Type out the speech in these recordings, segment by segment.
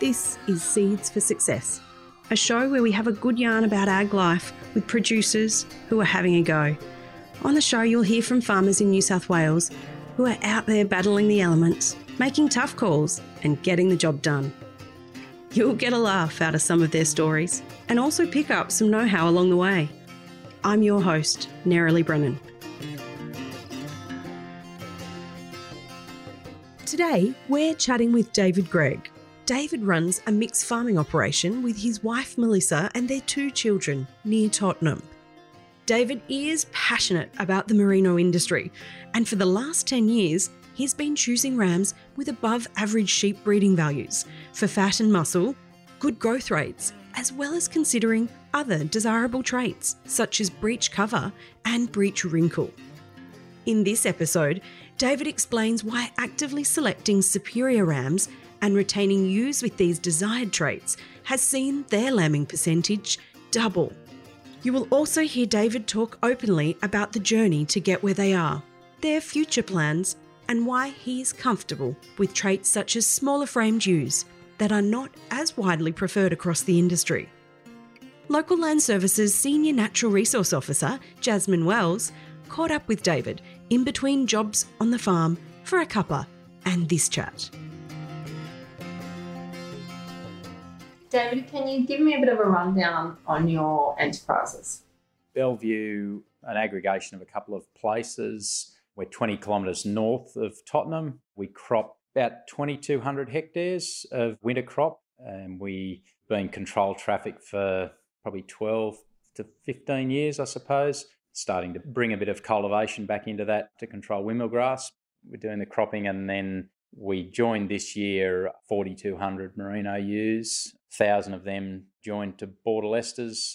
This is Seeds for Success, a show where we have a good yarn about ag life with producers who are having a go. On the show, you'll hear from farmers in New South Wales who are out there battling the elements, making tough calls, and getting the job done. You'll get a laugh out of some of their stories and also pick up some know how along the way. I'm your host, Nerily Brennan. Today, we're chatting with David Gregg. David runs a mixed farming operation with his wife Melissa and their two children near Tottenham. David is passionate about the merino industry, and for the last 10 years, he's been choosing rams with above average sheep breeding values for fat and muscle, good growth rates, as well as considering other desirable traits such as breech cover and breech wrinkle. In this episode, David explains why actively selecting superior rams and retaining ewes with these desired traits has seen their lambing percentage double. You will also hear David talk openly about the journey to get where they are, their future plans, and why he is comfortable with traits such as smaller framed ewes that are not as widely preferred across the industry. Local Land Services Senior Natural Resource Officer Jasmine Wells caught up with David in between jobs on the farm for a cuppa and this chat. David, can you give me a bit of a rundown on your enterprises? Bellevue, an aggregation of a couple of places. We're 20 kilometres north of Tottenham. We crop about 2,200 hectares of winter crop, and we've been controlled traffic for probably 12 to 15 years, I suppose. Starting to bring a bit of cultivation back into that to control windmill grass. We're doing the cropping, and then we joined this year 4,200 merino ewes 1,000 of them joined to Border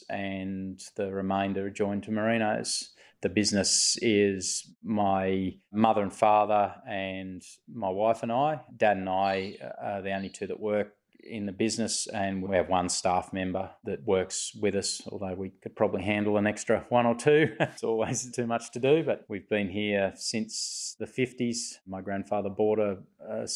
and the remainder joined to Merinos. The business is my mother and father and my wife and I. Dad and I uh, are the only two that work in the business, and we have one staff member that works with us, although we could probably handle an extra one or two. it's always too much to do, but we've been here since the 50s. My grandfather bought a, a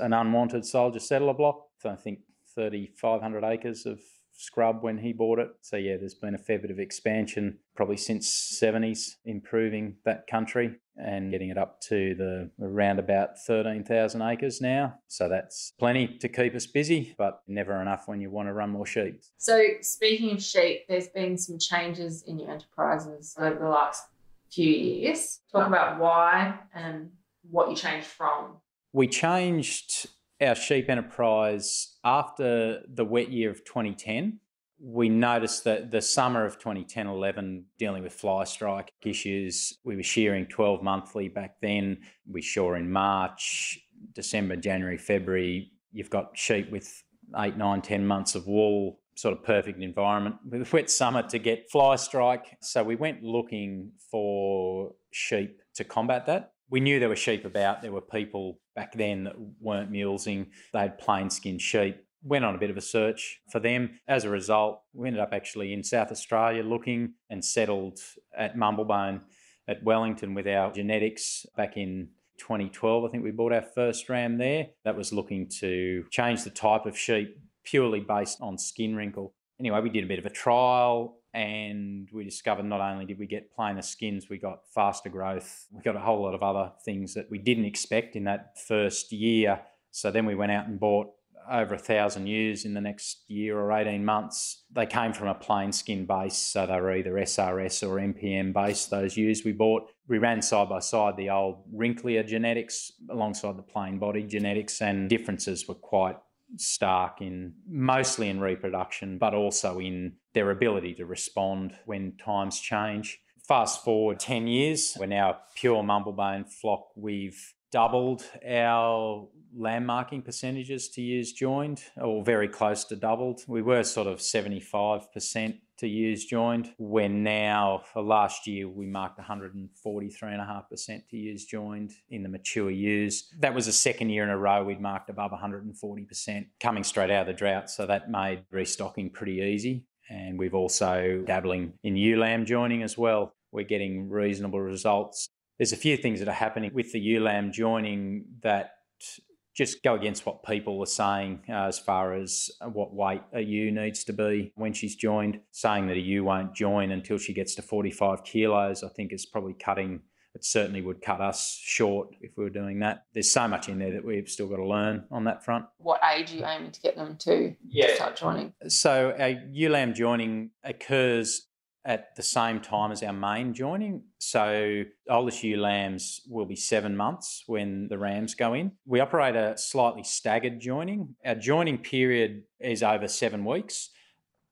an unwanted soldier settler block, so I think 3,500 acres of scrub when he bought it. So yeah, there's been a fair bit of expansion probably since 70s, improving that country and getting it up to the around about 13,000 acres now. So that's plenty to keep us busy, but never enough when you want to run more sheep. So speaking of sheep, there's been some changes in your enterprises over the last few years. Talk about why and what you changed from. We changed our sheep enterprise after the wet year of 2010 we noticed that the summer of 2010 11 dealing with fly strike issues we were shearing 12 monthly back then. We shore in march december january february. You've got sheep with 8 9 10 months of wool sort of perfect environment with a wet summer to get fly strike. So we went looking for sheep to combat that. We knew there were sheep about. There were people back then that weren't mulesing. They had plain skinned sheep. Went on a bit of a search for them. As a result, we ended up actually in South Australia looking and settled at Mumblebone at Wellington with our genetics back in 2012. I think we bought our first ram there. That was looking to change the type of sheep purely based on skin wrinkle. Anyway, we did a bit of a trial and we discovered not only did we get plainer skins, we got faster growth. We got a whole lot of other things that we didn't expect in that first year. So then we went out and bought over a thousand ewes in the next year or 18 months. They came from a plain skin base, so they were either SRS or MPM based, those ewes we bought. We ran side by side the old wrinklier genetics alongside the plain body genetics, and differences were quite stark in mostly in reproduction, but also in their ability to respond when times change. Fast forward 10 years, we're now a pure mumblebone flock. We've doubled our lamb marking percentages to ewes joined, or very close to doubled. We were sort of 75% to ewes joined. We're now, for last year, we marked 143.5% to ewes joined in the mature ewes. That was the second year in a row we'd marked above 140% coming straight out of the drought, so that made restocking pretty easy. And we've also dabbling in ewe lamb joining as well. We're getting reasonable results. There's a few things that are happening with the ewe lamb joining that just go against what people are saying uh, as far as what weight a ewe needs to be when she's joined. Saying that a ewe won't join until she gets to 45 kilos, I think is probably cutting. It certainly would cut us short if we were doing that. There's so much in there that we've still got to learn on that front. What age are you aiming to get them to yeah. start joining? So, a ewe lamb joining occurs at the same time as our main joining. So oldest ewe lambs will be seven months when the rams go in. We operate a slightly staggered joining. Our joining period is over seven weeks,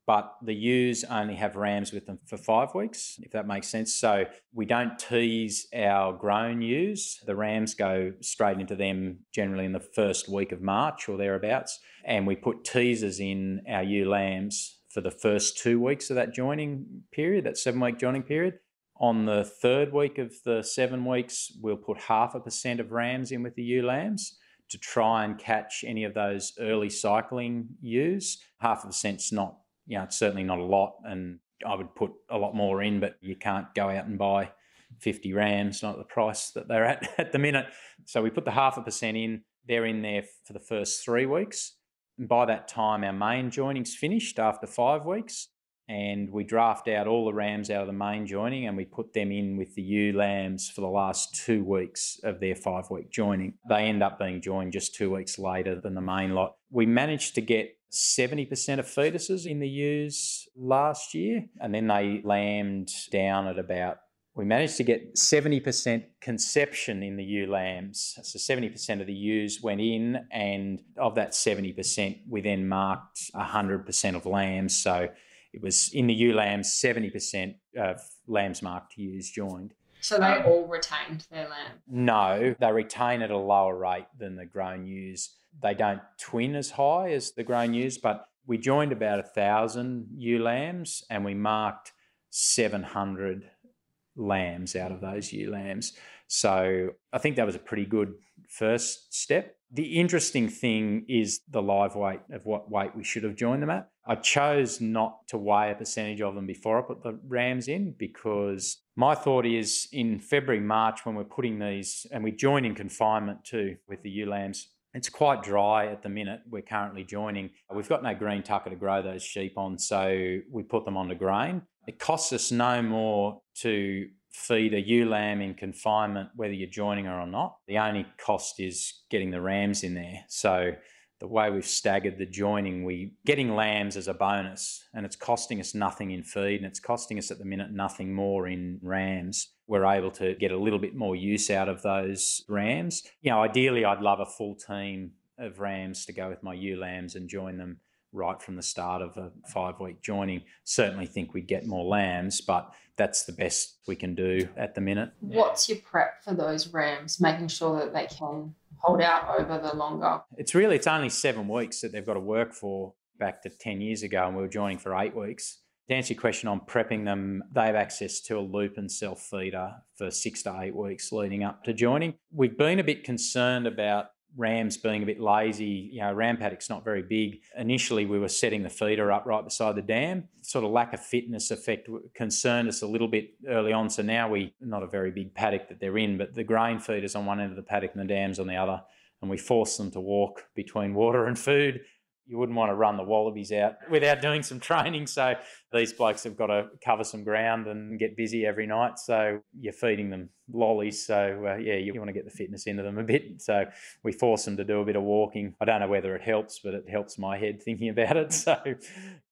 but the ewes only have rams with them for five weeks, if that makes sense. So we don't tease our grown ewes. The rams go straight into them generally in the first week of March or thereabouts. And we put teasers in our ewe lambs for the first two weeks of that joining period, that seven week joining period. On the third week of the seven weeks, we'll put half a percent of rams in with the ewe lambs to try and catch any of those early cycling ewes. Half a percent's not, you know, it's certainly not a lot, and I would put a lot more in, but you can't go out and buy 50 rams, not the price that they're at at the minute. So we put the half a percent in. They're in there for the first three weeks. And by that time, our main joining's finished after five weeks. And we draft out all the rams out of the main joining and we put them in with the ewe lambs for the last two weeks of their five week joining. They end up being joined just two weeks later than the main lot. We managed to get 70% of fetuses in the ewes last year, and then they lambed down at about we managed to get 70% conception in the ewe lambs. So 70% of the ewes went in, and of that 70%, we then marked 100% of lambs. So it was in the ewe lambs, 70% of lambs marked ewes joined. So they um, all retained their lamb? No, they retain at a lower rate than the grown ewes. They don't twin as high as the grown ewes, but we joined about a thousand ewe lambs and we marked 700 lambs out of those ewe lambs. So I think that was a pretty good first step. The interesting thing is the live weight of what weight we should have joined them at. I chose not to weigh a percentage of them before I put the rams in because my thought is in February, March, when we're putting these, and we join in confinement too with the ewe lambs, it's quite dry at the minute. We're currently joining. We've got no green tucker to grow those sheep on, so we put them onto grain. It costs us no more to feed a ewe lamb in confinement, whether you're joining her or not. The only cost is getting the rams in there. So the way we've staggered the joining, we getting lambs as a bonus, and it's costing us nothing in feed, and it's costing us at the minute nothing more in rams. We're able to get a little bit more use out of those rams. You know, ideally, I'd love a full team of rams to go with my ewe lambs and join them right from the start of a five week joining. Certainly think we'd get more lambs, but that's the best we can do at the minute. What's your prep for those rams, making sure that they can hold out over the longer? It's really, it's only seven weeks that they've got to work for back to 10 years ago, and we were joining for eight weeks. To answer your question on prepping them, they have access to a loop and self feeder for six to eight weeks leading up to joining. We've been a bit concerned about rams being a bit lazy. You know, ram paddock's not very big. Initially, we were setting the feeder up right beside the dam. Sort of lack of fitness effect concerned us a little bit early on. So now we, not a very big paddock that they're in, but the grain feeders on one end of the paddock and the dams on the other. And we force them to walk between water and food you wouldn't want to run the wallabies out without doing some training. So these blokes have got to cover some ground and get busy every night. So you're feeding them lollies. So uh, yeah, you want to get the fitness into them a bit. So we force them to do a bit of walking. I don't know whether it helps, but it helps my head thinking about it. So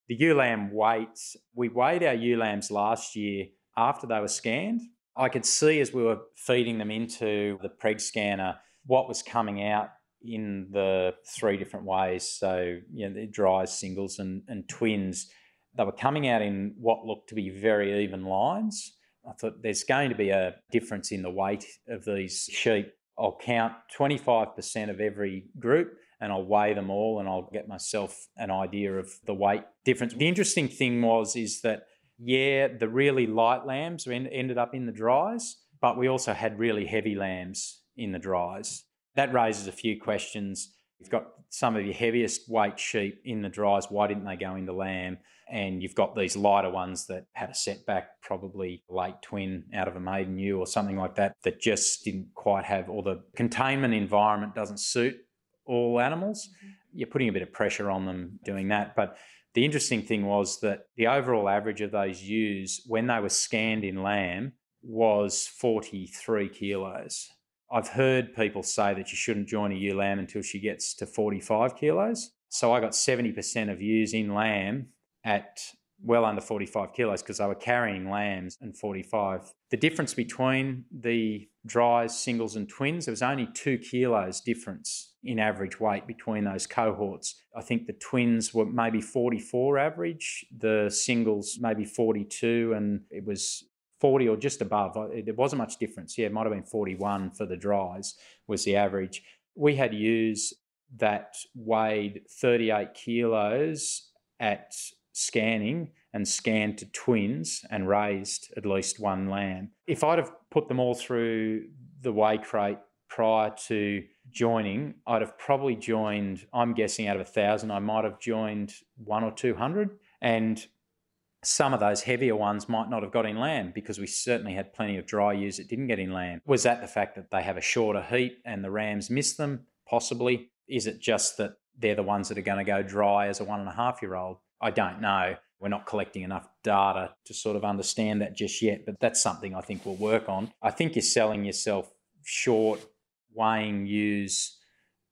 the ewe lamb weights, we weighed our ewe lambs last year after they were scanned. I could see as we were feeding them into the preg scanner what was coming out in the three different ways. So, you know, the dries, singles, and, and twins, they were coming out in what looked to be very even lines. I thought there's going to be a difference in the weight of these sheep. I'll count 25% of every group and I'll weigh them all and I'll get myself an idea of the weight difference. The interesting thing was is that yeah, the really light lambs ended up in the dries, but we also had really heavy lambs in the dries that raises a few questions. You've got some of your heaviest weight sheep in the dries. Why didn't they go into lamb? And you've got these lighter ones that had a setback, probably late twin out of a maiden ewe or something like that, that just didn't quite have, or the containment environment doesn't suit all animals. Mm-hmm. You're putting a bit of pressure on them doing that. But the interesting thing was that the overall average of those ewes, when they were scanned in lamb, was 43 kilos. I've heard people say that you shouldn't join a ewe lamb until she gets to 45 kilos. So I got 70% of ewes in lamb at well under 45 kilos because they were carrying lambs and 45. The difference between the dries, singles, and twins, there was only two kilos difference in average weight between those cohorts. I think the twins were maybe 44 average, the singles maybe 42, and it was 40 or just above. Uh, there wasn't much difference. Yeah, it might have been 41 for the dries was the average. We had ewes that weighed 38 kilos at scanning and scanned to twins and raised at least one lamb. If I'd have put them all through the weigh crate prior to joining, I'd have probably joined, I'm guessing out of a thousand, I might have joined one or 200. And some of those heavier ones might not have got in lamb because we certainly had plenty of dry ewes that didn't get in lamb. Was that the fact that they have a shorter heat and the rams miss them? Possibly. Is it just that they're the ones that are going to go dry as a one and a half year old? I don't know. We're not collecting enough data to sort of understand that just yet, but that's something I think we'll work on. I think you're selling yourself short weighing ewes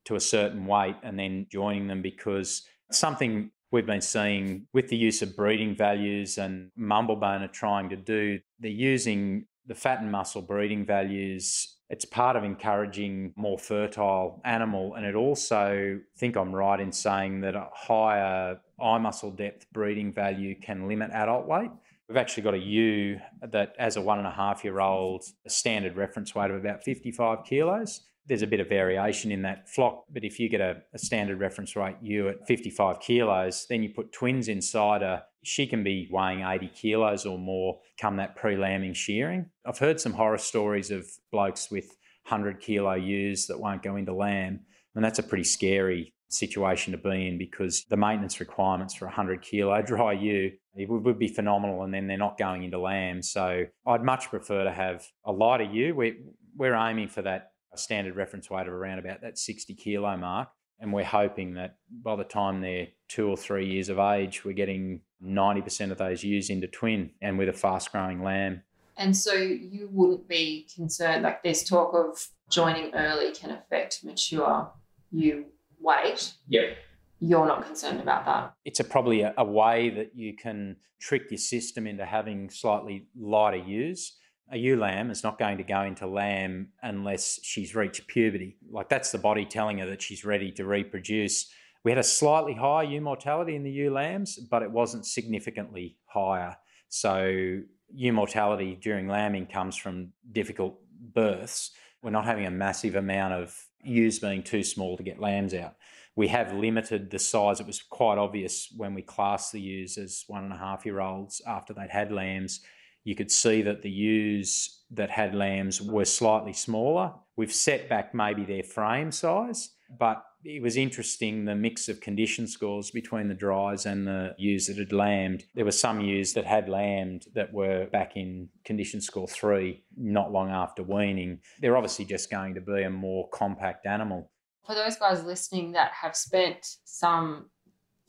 to a certain weight and then joining them because something we've been seeing with the use of breeding values and Mumblebone are trying to do, they're using the fat and muscle breeding values. It's part of encouraging more fertile animal, and it also I think I'm right in saying that a higher eye muscle depth breeding value can limit adult weight. We've actually got a ewe that, as a one and a half year old, a standard reference weight of about 55 kilos there's a bit of variation in that flock, but if you get a, a, standard reference weight ewe at 55 kilos, then you put twins inside her, she can be weighing 80 kilos or more come that pre lambing shearing. I've heard some horror stories of blokes with 100 kilo ewes that won't go into lamb, and that's a pretty scary situation to be in because the maintenance requirements for a 100 kilo dry ewe it would be phenomenal and then they're not going into lamb so i'd much prefer to have a lighter ewe we're, we're aiming for that a standard reference weight of around about that 60 kilo mark. And we're hoping that by the time they're two or three years of age, we're getting 90% of those ewes into twin and with a fast growing lamb. And so you wouldn't be concerned, like there's talk of joining early can affect mature ewe weight. Yep. You're not concerned about that. It's a, probably a, a way that you can trick your system into having slightly lighter ewes a ewe lamb is not going to go into lamb unless she's reached puberty. Like that's the body telling her that she's ready to reproduce. We had a slightly higher ewe mortality in the ewe lambs, but it wasn't significantly higher. So ewe mortality during lambing comes from difficult births. We're not having a massive amount of ewes being too small to get lambs out. We have limited the size. It was quite obvious when we classed the ewes as one and a half year olds after they'd had lambs you could see that the ewes that had lambs were slightly smaller. We've set back maybe their frame size, but it was interesting the mix of condition scores between the dries and the ewes that had lambed. There were some ewes that had lambed that were back in condition score three not long after weaning. They're obviously just going to be a more compact animal. For those guys listening that have spent some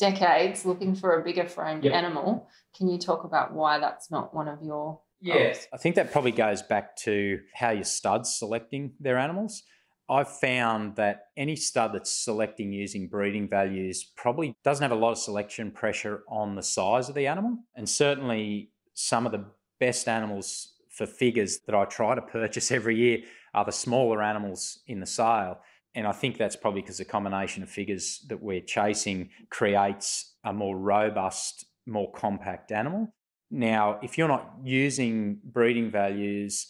decades looking for a bigger framed yep. animal. Can you talk about why that's not one of your Yes. I think that probably goes back to how your studs selecting their animals. I've found that any stud that's selecting using breeding values probably doesn't have a lot of selection pressure on the size of the animal. And certainly some of the best animals for figures that I try to purchase every year are the smaller animals in the sale. And I think that's probably because the combination of figures that we're chasing creates a more robust, more compact animal. Now, if you're not using breeding values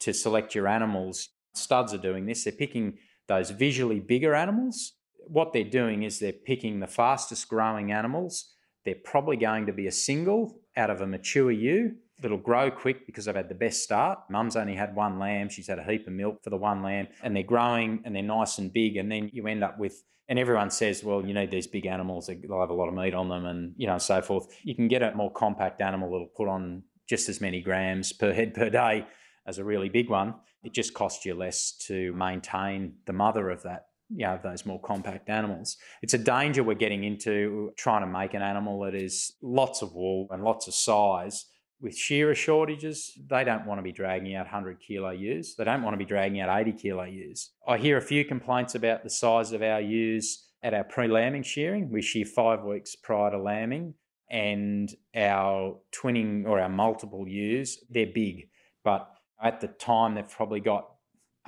to select your animals, studs are doing this. They're picking those visually bigger animals. What they're doing is they're picking the fastest growing animals. They're probably going to be a single out of a mature ewe that'll grow quick because they've had the best start. Mum's only had one lamb. She's had a heap of milk for the one lamb, and they're growing and they're nice and big. And then you end up with, and everyone says, well, you need these big animals. They'll have a lot of meat on them, and you know, so forth. You can get a more compact animal that'll put on just as many grams per head per day as a really big one. It just costs you less to maintain the mother of that you know, those more compact animals. It's a danger we're getting into trying to make an animal that is lots of wool and lots of size. With shearer shortages, they don't want to be dragging out 100 kilo ewes. They don't want to be dragging out 80 kilo ewes. I hear a few complaints about the size of our ewes at our pre lambing shearing. We shear five weeks prior to lambing, and our twinning or our multiple ewes, they're big. But at the time, they've probably got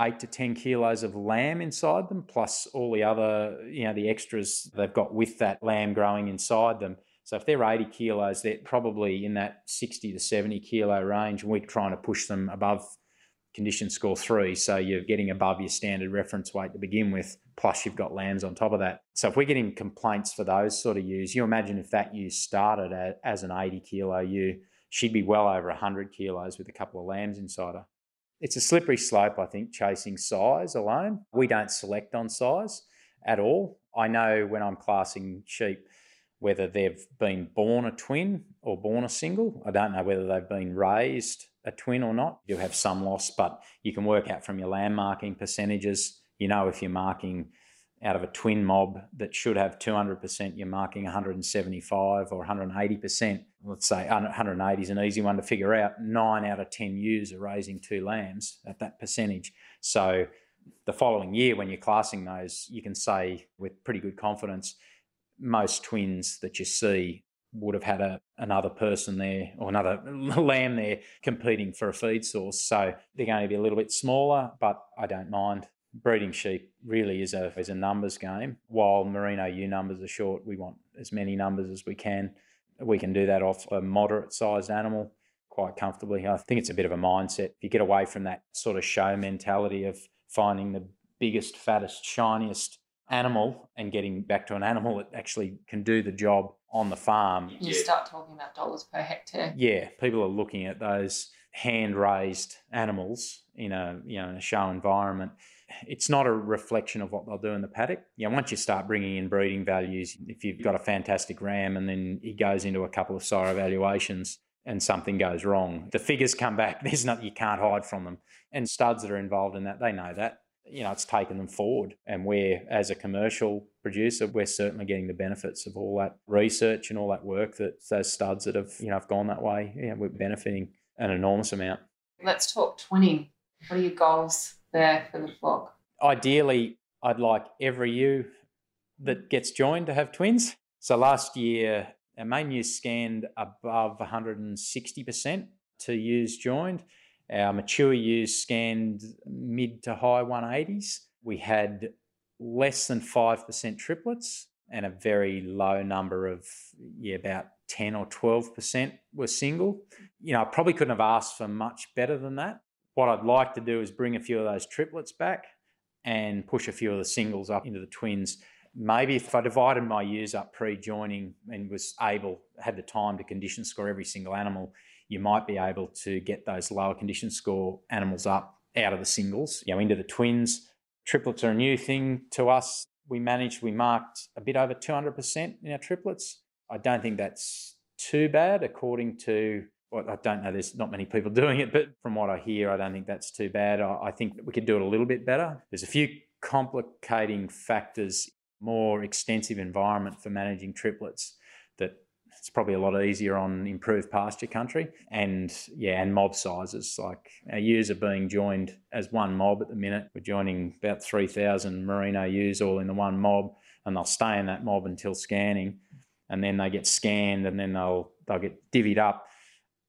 eight to 10 kilos of lamb inside them, plus all the other, you know, the extras they've got with that lamb growing inside them. So if they're 80 kilos, they're probably in that 60 to 70 kilo range. And we're trying to push them above condition score three. So you're getting above your standard reference weight to begin with, plus you've got lambs on top of that. So if we're getting complaints for those sort of ewes, you imagine if that ewe started as an 80 kilo ewe, she'd be well over 100 kilos with a couple of lambs inside her. It's a slippery slope, I think, chasing size alone. We don't select on size at all. I know when I'm classing sheep whether they've been born a twin or born a single. I don't know whether they've been raised a twin or not. You have some loss, but you can work out from your lamb marking percentages. You know if you're marking out of a twin mob that should have 200%, you're marking 175 or 180%. Let's say 180 is an easy one to figure out. Nine out of 10 ewes are raising two lambs at that percentage. So the following year, when you're classing those, you can say with pretty good confidence, most twins that you see would have had a, another person there or another lamb there competing for a feed source. So they're going to be a little bit smaller, but I don't mind breeding sheep really is a is a numbers game. While merino ewe numbers are short, we want as many numbers as we can. We can do that off a moderate sized animal quite comfortably. I think it's a bit of a mindset. If you get away from that sort of show mentality of finding the biggest, fattest, shiniest animal and getting back to an animal that actually can do the job on the farm. You yeah. start talking about dollars per hectare. Yeah, people are looking at those hand raised animals in a you know in a show environment it's not a reflection of what they'll do in the paddock. You know, once you start bringing in breeding values, if you've got a fantastic ram and then he goes into a couple of sire evaluations and something goes wrong, the figures come back. There's nothing you can't hide from them. And studs that are involved in that, they know that. You know, it's taken them forward. And we're, as a commercial producer, we're certainly getting the benefits of all that research and all that work that those studs that have, you know, have gone that way. Yeah, we're benefiting an enormous amount. Let's talk twinning. What are your goals there for the flock? Ideally, I'd like every ewe that gets joined to have twins. So last year, our main ewes scanned above 160% to ewes joined. Our mature ewes scanned mid to high 180s. We had less than 5% triplets and a very low number of, yeah, about 10 or 12% were single. You know, I probably couldn't have asked for much better than that. What I'd like to do is bring a few of those triplets back and push a few of the singles up into the twins. Maybe if I divided my ewes up pre-joining and was able, had the time to condition score every single animal, you might be able to get those lower condition score animals up out of the singles, you know, into the twins. Triplets are a new thing to us. We managed, we marked a bit over 200% in our triplets. I don't think that's too bad according to well, I don't know, there's not many people doing it, but from what I hear, I don't think that's too bad. I, I think we could do it a little bit better. There's a few complicating factors, more extensive environment for managing triplets it's probably a lot easier on improved pasture country and yeah and mob sizes like our ewes are being joined as one mob at the minute we're joining about 3000 merino ewes all in the one mob and they'll stay in that mob until scanning and then they get scanned and then they'll they'll get divvied up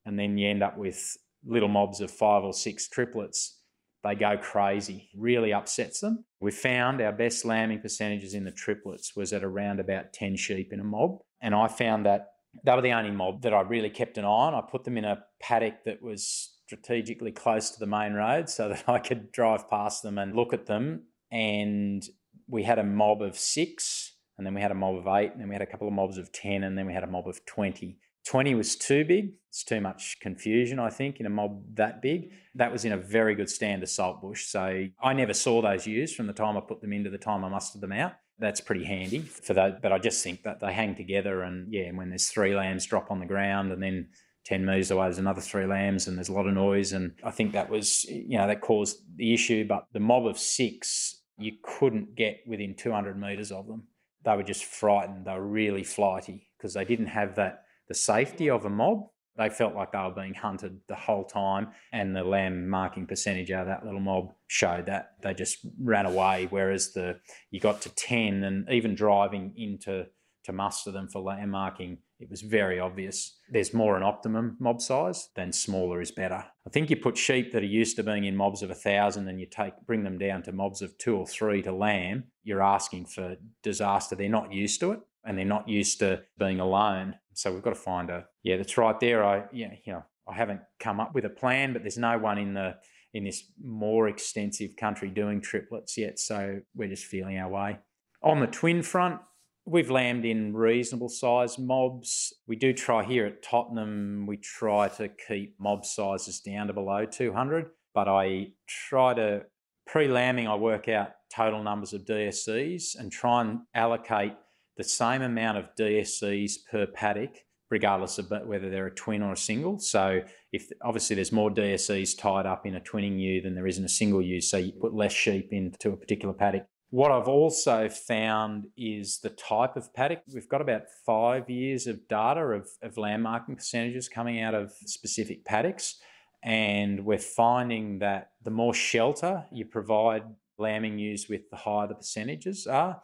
and then you end up with little mobs of five or six triplets. They go crazy, really upsets them. We found our best lambing percentages in the triplets was at around about 10 sheep in a mob. And I found that they were the only mob that I really kept an eye on. I put them in a paddock that was strategically close to the main road so that I could drive past them and look at them. And we had a mob of six, and then we had a mob of eight, and then we had a couple of mobs of 10, and then we had a mob of 20. 20 was too big. It's too much confusion, I think, in a mob that big. That was in a very good stand of saltbush. So I never saw those used from the time I put them in to the time I mustered them out. That's pretty handy for that. But I just think that they hang together. And yeah, when there's three lambs drop on the ground and then 10 metres away, there's another three lambs and there's a lot of noise. And I think that was, you know, that caused the issue. But the mob of six you couldn't get within 200 metres of them. They were just frightened. They were really flighty because they didn't have that the safety of a mob. They felt like they were being hunted the whole time, and the lamb marking percentage out of that little mob showed that they just ran away. Whereas the you got to ten, and even driving into to muster them for lamb marking, it was very obvious. There's more an optimum mob size than smaller is better. I think you put sheep that are used to being in mobs of a thousand and you take bring them down to mobs of two or three to lamb, you're asking for disaster. They're not used to it and they're not used to being alone. So we've got to find a yeah, that's right there. I yeah, you know, I haven't come up with a plan, but there's no one in the in this more extensive country doing triplets yet. So we're just feeling our way. On the twin front, we've lambed in reasonable size mobs. We do try here at Tottenham, we try to keep mob sizes down to below 200, but I try to pre lambing, I work out total numbers of DSEs and try and allocate the same amount of DSEs per paddock, regardless of whether they're a twin or a single. So, if obviously there's more DSEs tied up in a twinning ewe than there is in a single ewe, so you put less sheep into a particular paddock. What I've also found is the type of paddock. We've got about five years of data of, of lamb marking percentages coming out of specific paddocks. And we're finding that the more shelter you provide lambing ewes with, the higher the percentages are.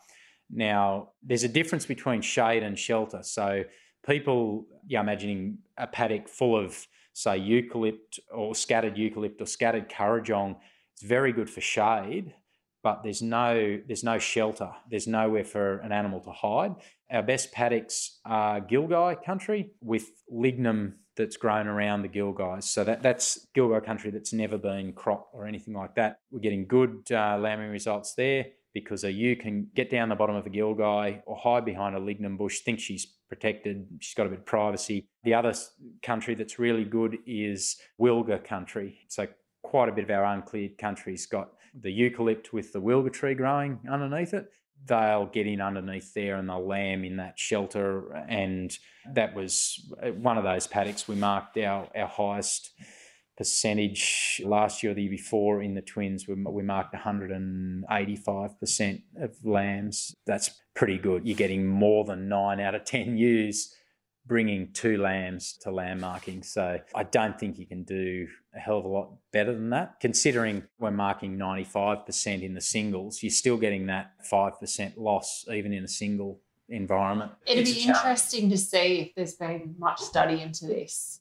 Now, there's a difference between shade and shelter. So, people, yeah, imagining a paddock full of, say, eucalypt or scattered eucalypt or scattered kurrajong, it's very good for shade, but there's no there's no shelter. There's nowhere for an animal to hide. Our best paddocks are Gilgai country with lignum that's grown around the Gilgais. So that, that's Gilgai country that's never been cropped or anything like that. We're getting good uh, lambing results there because a ewe can get down the bottom of a gilgai or hide behind a lignum bush, think she's protected, she's got a bit of privacy. The other country that's really good is Wilga country. So quite a bit of our uncleared country's got the eucalypt with the wilga tree growing underneath it. They'll get in underneath there and they'll lamb in that shelter. And that was uh, one of those paddocks we marked our, our highest percentage last year or the year before in the twins we, we marked 185% of lambs. That's pretty good. You're getting more than 9 out of 10 ewes bringing two lambs to lamb marking. So i don't think you can do a hell of a lot better than that. Considering we're marking 95% in the singles you're still getting that 5% loss even in a single environment. It'd be interesting to see if there's been much study into this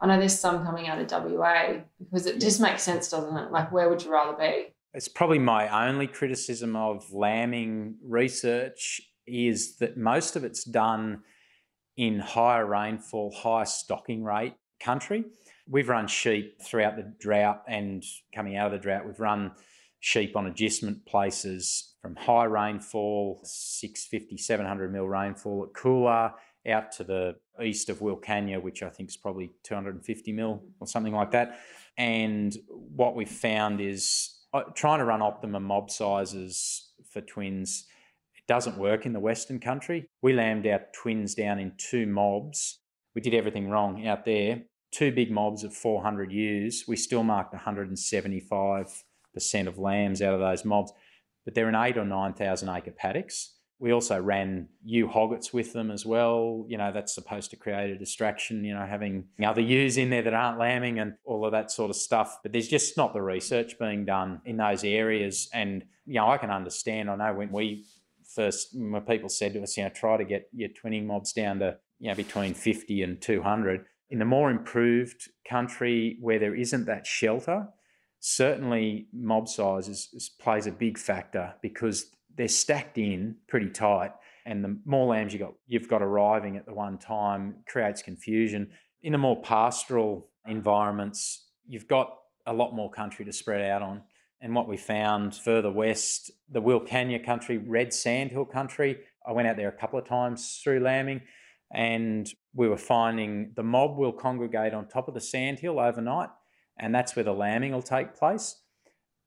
I know there's some coming out of WA because it just makes sense, doesn't it? Like, where would you rather be? It's probably my only criticism of lambing research is that most of it's done in higher rainfall, higher stocking rate country. We've run sheep throughout the drought and coming out of the drought, we've run sheep on agistment places from high rainfall, 650, 700 mil rainfall at Coolah out to the east of Wilcannia, which I think is probably 250 mil or something like that. And what we've found is uh, trying to run optimum mob sizes for twins. It doesn't work in the Western country. We lambed our twins down in two mobs. We did everything wrong out there. Two big mobs of 400 ewes. We still marked 175% of lambs out of those mobs, but they're in eight or 9,000 acre paddocks. We also ran ewe hoggets with them as well. You know, that's supposed to create a distraction, you know, having other ewes in there that aren't lambing and all of that sort of stuff. But there's just not the research being done in those areas. And, you know, I can understand, I know when we first, when people said to us, you know, try to get your twinning mobs down to, you know, between 50 and 200. In the more improved country where there isn't that shelter, certainly mob size plays a big factor because they're stacked in pretty tight, and the more lambs you got, you've got arriving at the one time creates confusion. In the more pastoral environments, you've got a lot more country to spread out on. And what we found further west, the Wilcannia country, red sandhill country, I went out there a couple of times through lambing, and we were finding the mob will congregate on top of the sandhill overnight, and that's where the lambing will take place.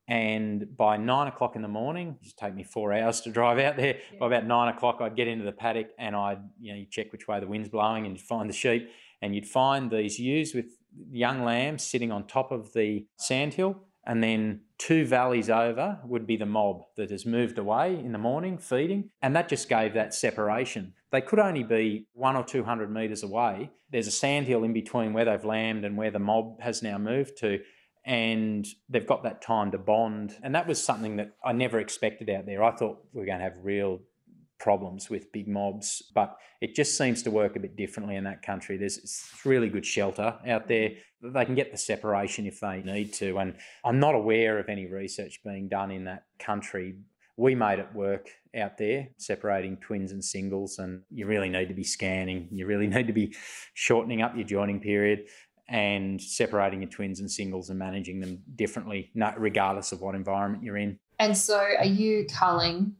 And by nine o'clock in the morning, it used to take me four hours to drive out there. Yeah. By about nine o'clock, I'd get into the paddock and I'd, you know, you check which way the wind's blowing and you'd find the sheep and you'd find these ewes with young lambs sitting on top of the sandhill and then two valleys over would be the mob that has moved away in the morning feeding, and that just gave that separation. They could only be one or two hundred metres away. There's a sandhill in between where they've lambed and where the mob has now moved to, and they've got that time to bond. And that was something that I never expected out there. I thought we are going to have real problems with big mobs, but it just seems to work a bit differently in that country. There's really good shelter out there. They can get the separation if they need to. And I'm not aware of any research being done in that country. We made it work out there, separating twins and singles, and you really need to be scanning. You really need to be shortening up your joining period and separating your twins and singles and managing them differently, regardless of what environment you're in. And so, are you culling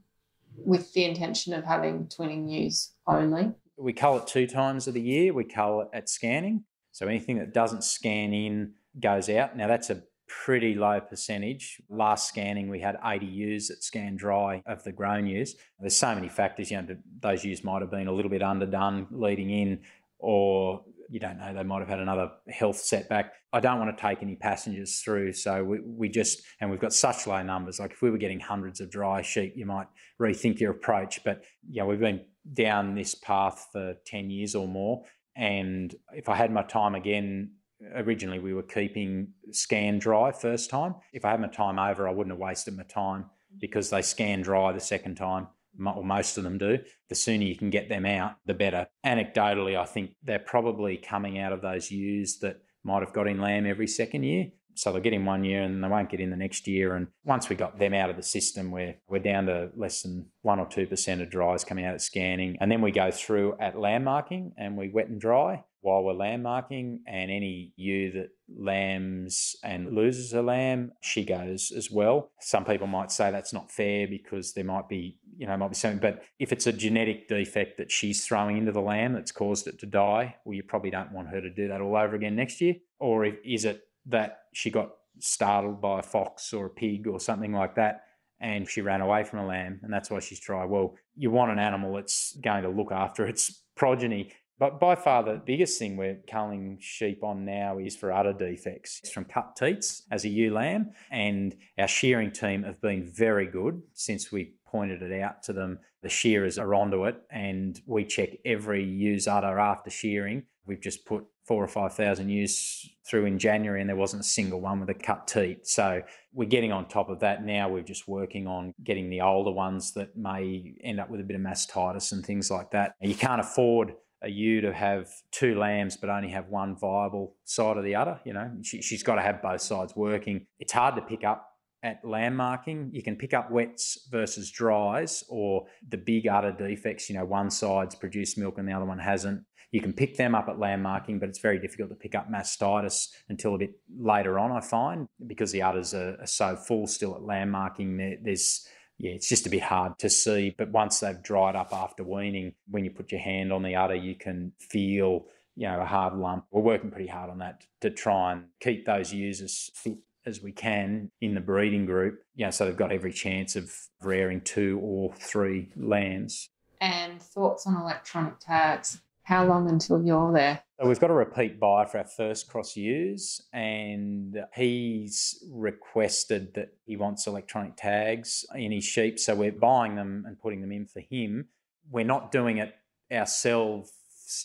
with the intention of having twinning ewes only? We cull it two times of the year. We cull it at scanning. So anything that doesn't scan in goes out. Now that's a pretty low percentage. Last scanning, we had 80 ewes that scanned dry of the grown ewes. There's so many factors. You know, those ewes might have been a little bit underdone leading in, or you don't know, they might have had another health setback. I don't want to take any passengers through. So we, we just, and we've got such low numbers. Like if we were getting hundreds of dry sheep, you might rethink your approach. But, yeah, we've been down this path for 10 years or more. And if I had my time again, originally we were keeping scan dry first time. If I had my time over, I wouldn't have wasted my time mm. because they scan dry the second time or most of them do, the sooner you can get them out, the better. Anecdotally, I think they're probably coming out of those ewes that might have got in lamb every second year. So they'll get in one year and they won't get in the next year. And once we got them out of the system, we're, we're down to less than 1% or 2% of dries coming out at scanning. And then we go through at lamb marking and we wet and dry while we're lamb marking. And any ewe that lambs and loses a lamb, she goes as well. Some people might say that's not fair because there might be, you know, might be something. But if it's a genetic defect that she's throwing into the lamb that's caused it to die, well, you probably don't want her to do that all over again next year. Or if, is it that she got startled by a fox or a pig or something like that and she ran away from a lamb and that's why she's dry. Well, you want an animal that's going to look after its progeny. But by far the biggest thing we're culling sheep on now is for udder defects. It's from cut teats as a ewe lamb, and our shearing team have been very good since we pointed it out to them. The shearers are onto it, and we check every ewe's udder after shearing. We've just put four or five thousand ewes through in January, and there wasn't a single one with a cut teat. So we're getting on top of that now. We're just working on getting the older ones that may end up with a bit of mastitis and things like that. You can't afford a ewe to have two lambs but only have one viable side of the udder. You know, she, she's got to have both sides working. It's hard to pick up at lamb marking. You can pick up wets versus dries or the big udder defects. You know, one side's produced milk and the other one hasn't. You can pick them up at lamb marking, but it's very difficult to pick up mastitis until a bit later on, I find, because the udders are, are so full still at lamb marking. There, there's yeah, it's just a bit hard to see. But once they've dried up after weaning, when you put your hand on the udder, you can feel, you know, a hard lump. We're working pretty hard on that to try and keep those users fit as we can in the breeding group. You know, so they've got every chance of rearing two or three lambs. And thoughts on electronic tags? How long until you're there? So we've got a repeat buyer for our first cross ewes, and he's requested that he wants electronic tags in his sheep. So we're buying them and putting them in for him. We're not doing it ourselves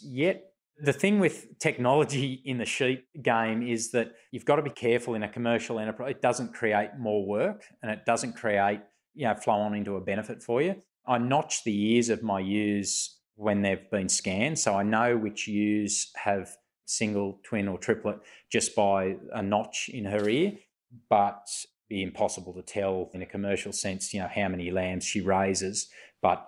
yet. The thing with technology in the sheep game is that you've got to be careful in a commercial enterprise. It doesn't create more work and it doesn't create, you know, flow on into a benefit for you. I notch the ears of my ewes when they've been scanned. So I know which ewes have single, twin, or triplet just by a notch in her ear, but be impossible to tell in a commercial sense, you know, how many lambs she raises. But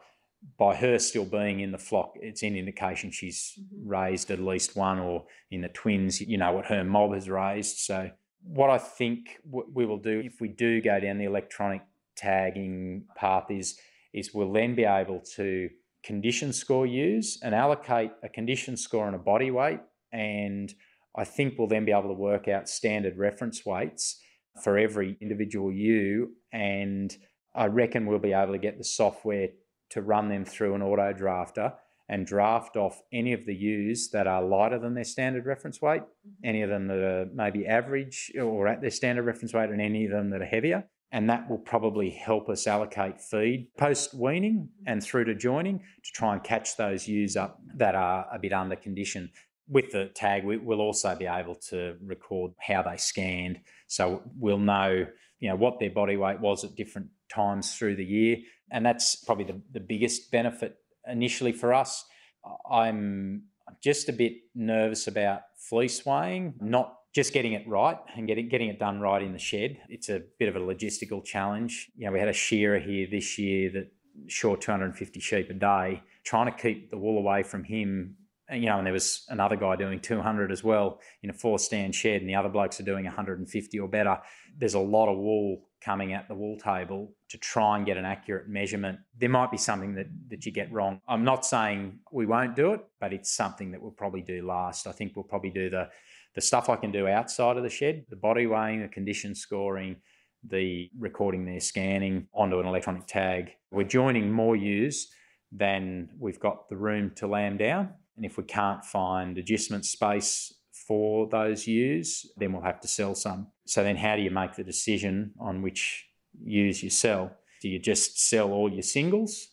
by her still being in the flock, it's an indication she's mm-hmm. raised at least one, or in the twins, you know, what her mob has raised. So, what I think we will do if we do go down the electronic tagging path is is we'll then be able to condition score ewes and allocate a condition score and a body weight. And I think we'll then be able to work out standard reference weights for every individual ewe. And I reckon we'll be able to get the software to run them through an auto drafter and draft off any of the ewes that are lighter than their standard reference weight, mm-hmm. any of them that are maybe average or at their standard reference weight, and any of them that are heavier. And that will probably help us allocate feed post weaning and through to joining to try and catch those ewes up that are a bit under condition. With the tag, we, will also be able to record how they scanned. So we'll know, you know, what their body weight was at different times through the year. And that's probably the, the biggest benefit initially for us. I'm just a bit nervous about fleece weighing, not just getting it right and getting getting it done right in the shed. It's a bit of a logistical challenge. You know, we had a shearer here this year that short 250 sheep a day, trying to keep the wool away from him. And, you know, and there was another guy doing 200 as well in a four stand shed, and the other blokes are doing 150 or better. There's a lot of wool coming at the wool table to try and get an accurate measurement. There might be something that, that you get wrong. I'm not saying we won't do it, but it's something that we'll probably do last. I think we'll probably do the, the stuff I can do outside of the shed, the body weighing, the condition scoring, the recording their scanning onto an electronic tag. We're joining more ewes than we've got the room to lamb down. And if we can't find agistment space for those ewes, then we'll have to sell some. So then how do you make the decision on which ewes you sell? Do you just sell all your singles?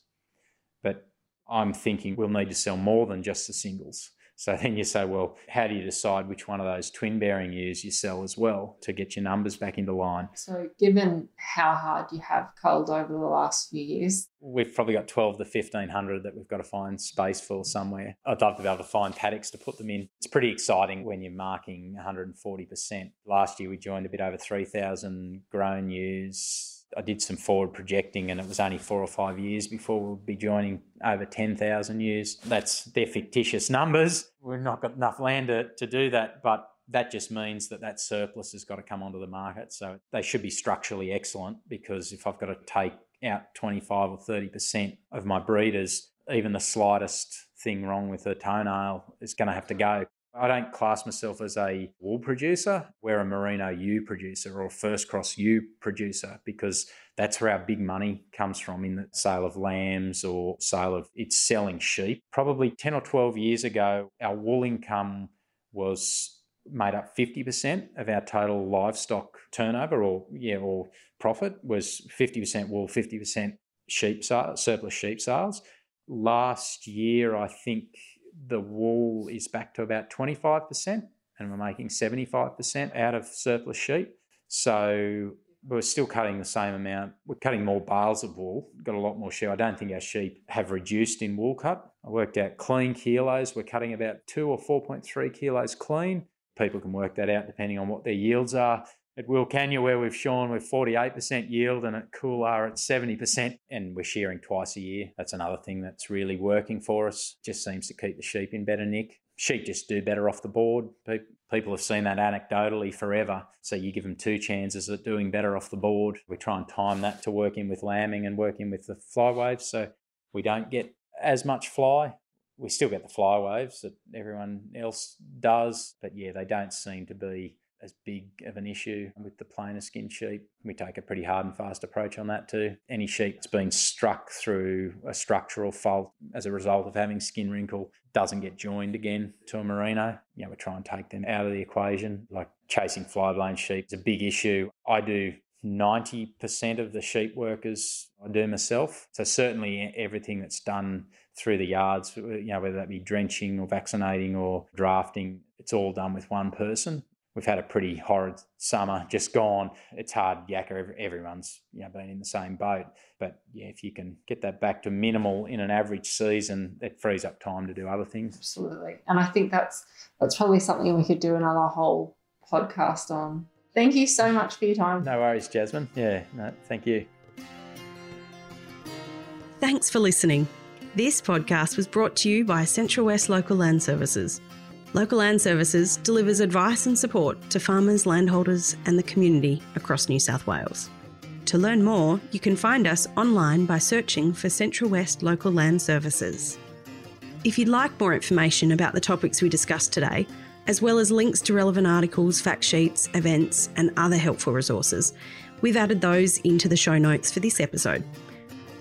But I'm thinking we'll need to sell more than just the singles. So then you say, well, how do you decide which one of those twin bearing ewes you sell as well to get your numbers back into line? So, given how hard you have culled over the last few years, we've probably got 12 to 1500 that we've got to find space for somewhere. I'd love to be able to find paddocks to put them in. It's pretty exciting when you're marking 140%. Last year we joined a bit over 3,000 grown ewes I did some forward projecting, and it was only four or five years before we'll be joining over 10,000 ewes. That's they're fictitious numbers. We've not got enough land to, to do that, but that just means that that surplus has got to come onto the market. So they should be structurally excellent because if I've got to take out 25 or 30% of my breeders, even the slightest thing wrong with a toenail is going to have to go. I don't class myself as a wool producer. We're a merino ewe producer or first cross ewe producer because that's where our big money comes from in the sale of lambs or sale of it's selling sheep. Probably 10 or 12 years ago, our wool income was made up 50% of our total livestock turnover or yeah or profit was 50% wool 50% sheep surplus sheep sales last year i think the wool is back to about 25%, and we're making 75% out of surplus sheep. So we're still cutting the same amount. We're cutting more bales of wool, got a lot more sheep. I don't think our sheep have reduced in wool cut. I worked out clean kilos. We're cutting about two or 4.3 kilos clean. People can work that out depending on what their yields are at Wilcannia where we've shorn with 48% yield and at Coolar at 70%, and we're shearing twice a year. That's another thing that's really working for us. Just seems to keep the sheep in better nick. Sheep just do better off the board. People have seen that anecdotally forever. So you give them two chances at doing better off the board. We try and time that to working with lambing and working with the fly waves so we don't get as much fly. We still get the fly waves that everyone else does, but yeah, they don't seem to be as big of an issue with the plainer skin sheep. We take a pretty hard and fast approach on that too. Any sheep that's been struck through a structural fault as a result of having skin wrinkle doesn't get joined again to a merino. You know, we try and take them out of the equation. Like chasing fly sheep is a big issue. I do 90% of the sheep workers I do myself. So certainly everything that's done through the yards, you know, whether that be drenching or vaccinating or drafting, it's all done with one person we've had a pretty horrid summer just gone. It's hard, yakka. Everyone's you know been in the same boat. But yeah, if you can get that back to minimal in an average season, it frees up time to do other things. Absolutely, and I think that's that's probably something we could do another whole podcast on. Thank you so much for your time. No worries, Jasmine. Yeah, no, thank you. Thanks for listening. This podcast was brought to you by Central West Local Land Services. Local Land Services delivers advice and support to farmers, landholders, and the community across New South Wales. To learn more, you can find us online by searching for Central West Local Land Services. If you'd like more information about the topics we discussed today, as well as links to relevant articles, fact sheets, events, and other helpful resources, we've added those into the show notes for this episode.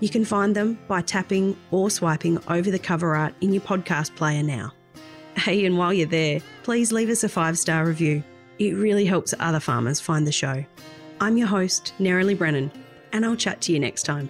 You can find them by tapping or swiping over the cover art in your podcast player now. Hey, and while you're there, please leave us a five star review. It really helps other farmers find the show. I'm your host, Nerily Brennan, and I'll chat to you next time.